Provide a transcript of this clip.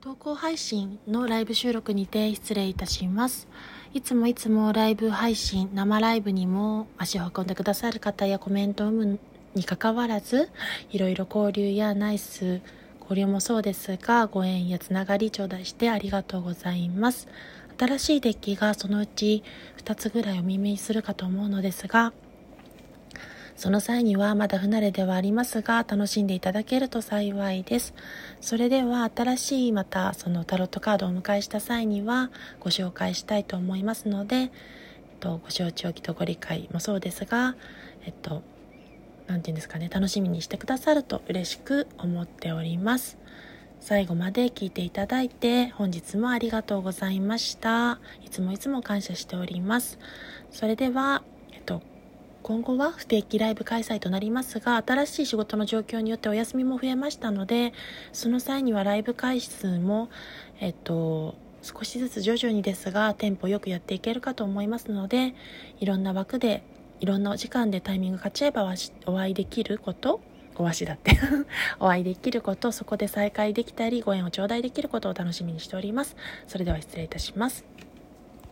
投稿配信のライブ収録にて失礼いたします。いつもいつもライブ配信、生ライブにも足を運んでくださる方やコメントを生むに関わらず、いろいろ交流やナイス、交流もそうですが、ご縁やつながり頂戴してありがとうございます。新しいデッキがそのうち2つぐらいお耳にするかと思うのですが、その際にはまだ不慣れではありますが楽しんでいただけると幸いです。それでは新しいまたそのタロットカードをお迎えした際にはご紹介したいと思いますので、えっと、ご承知おきとご理解もそうですが、えっと、何て言うんですかね、楽しみにしてくださると嬉しく思っております。最後まで聞いていただいて本日もありがとうございました。いつもいつも感謝しております。それでは、えっと、今後は不定期ライブ開催となりますが、新しい仕事の状況によってお休みも増えましたので、その際にはライブ回数も、えっと、少しずつ徐々にですが、テンポよくやっていけるかと思いますので、いろんな枠で、いろんなお時間でタイミングがち合えばお会いできること、おわしだって お会いできること、そこで再会できたり、ご縁を頂戴できることを楽しみにしております。それでは失礼いたします。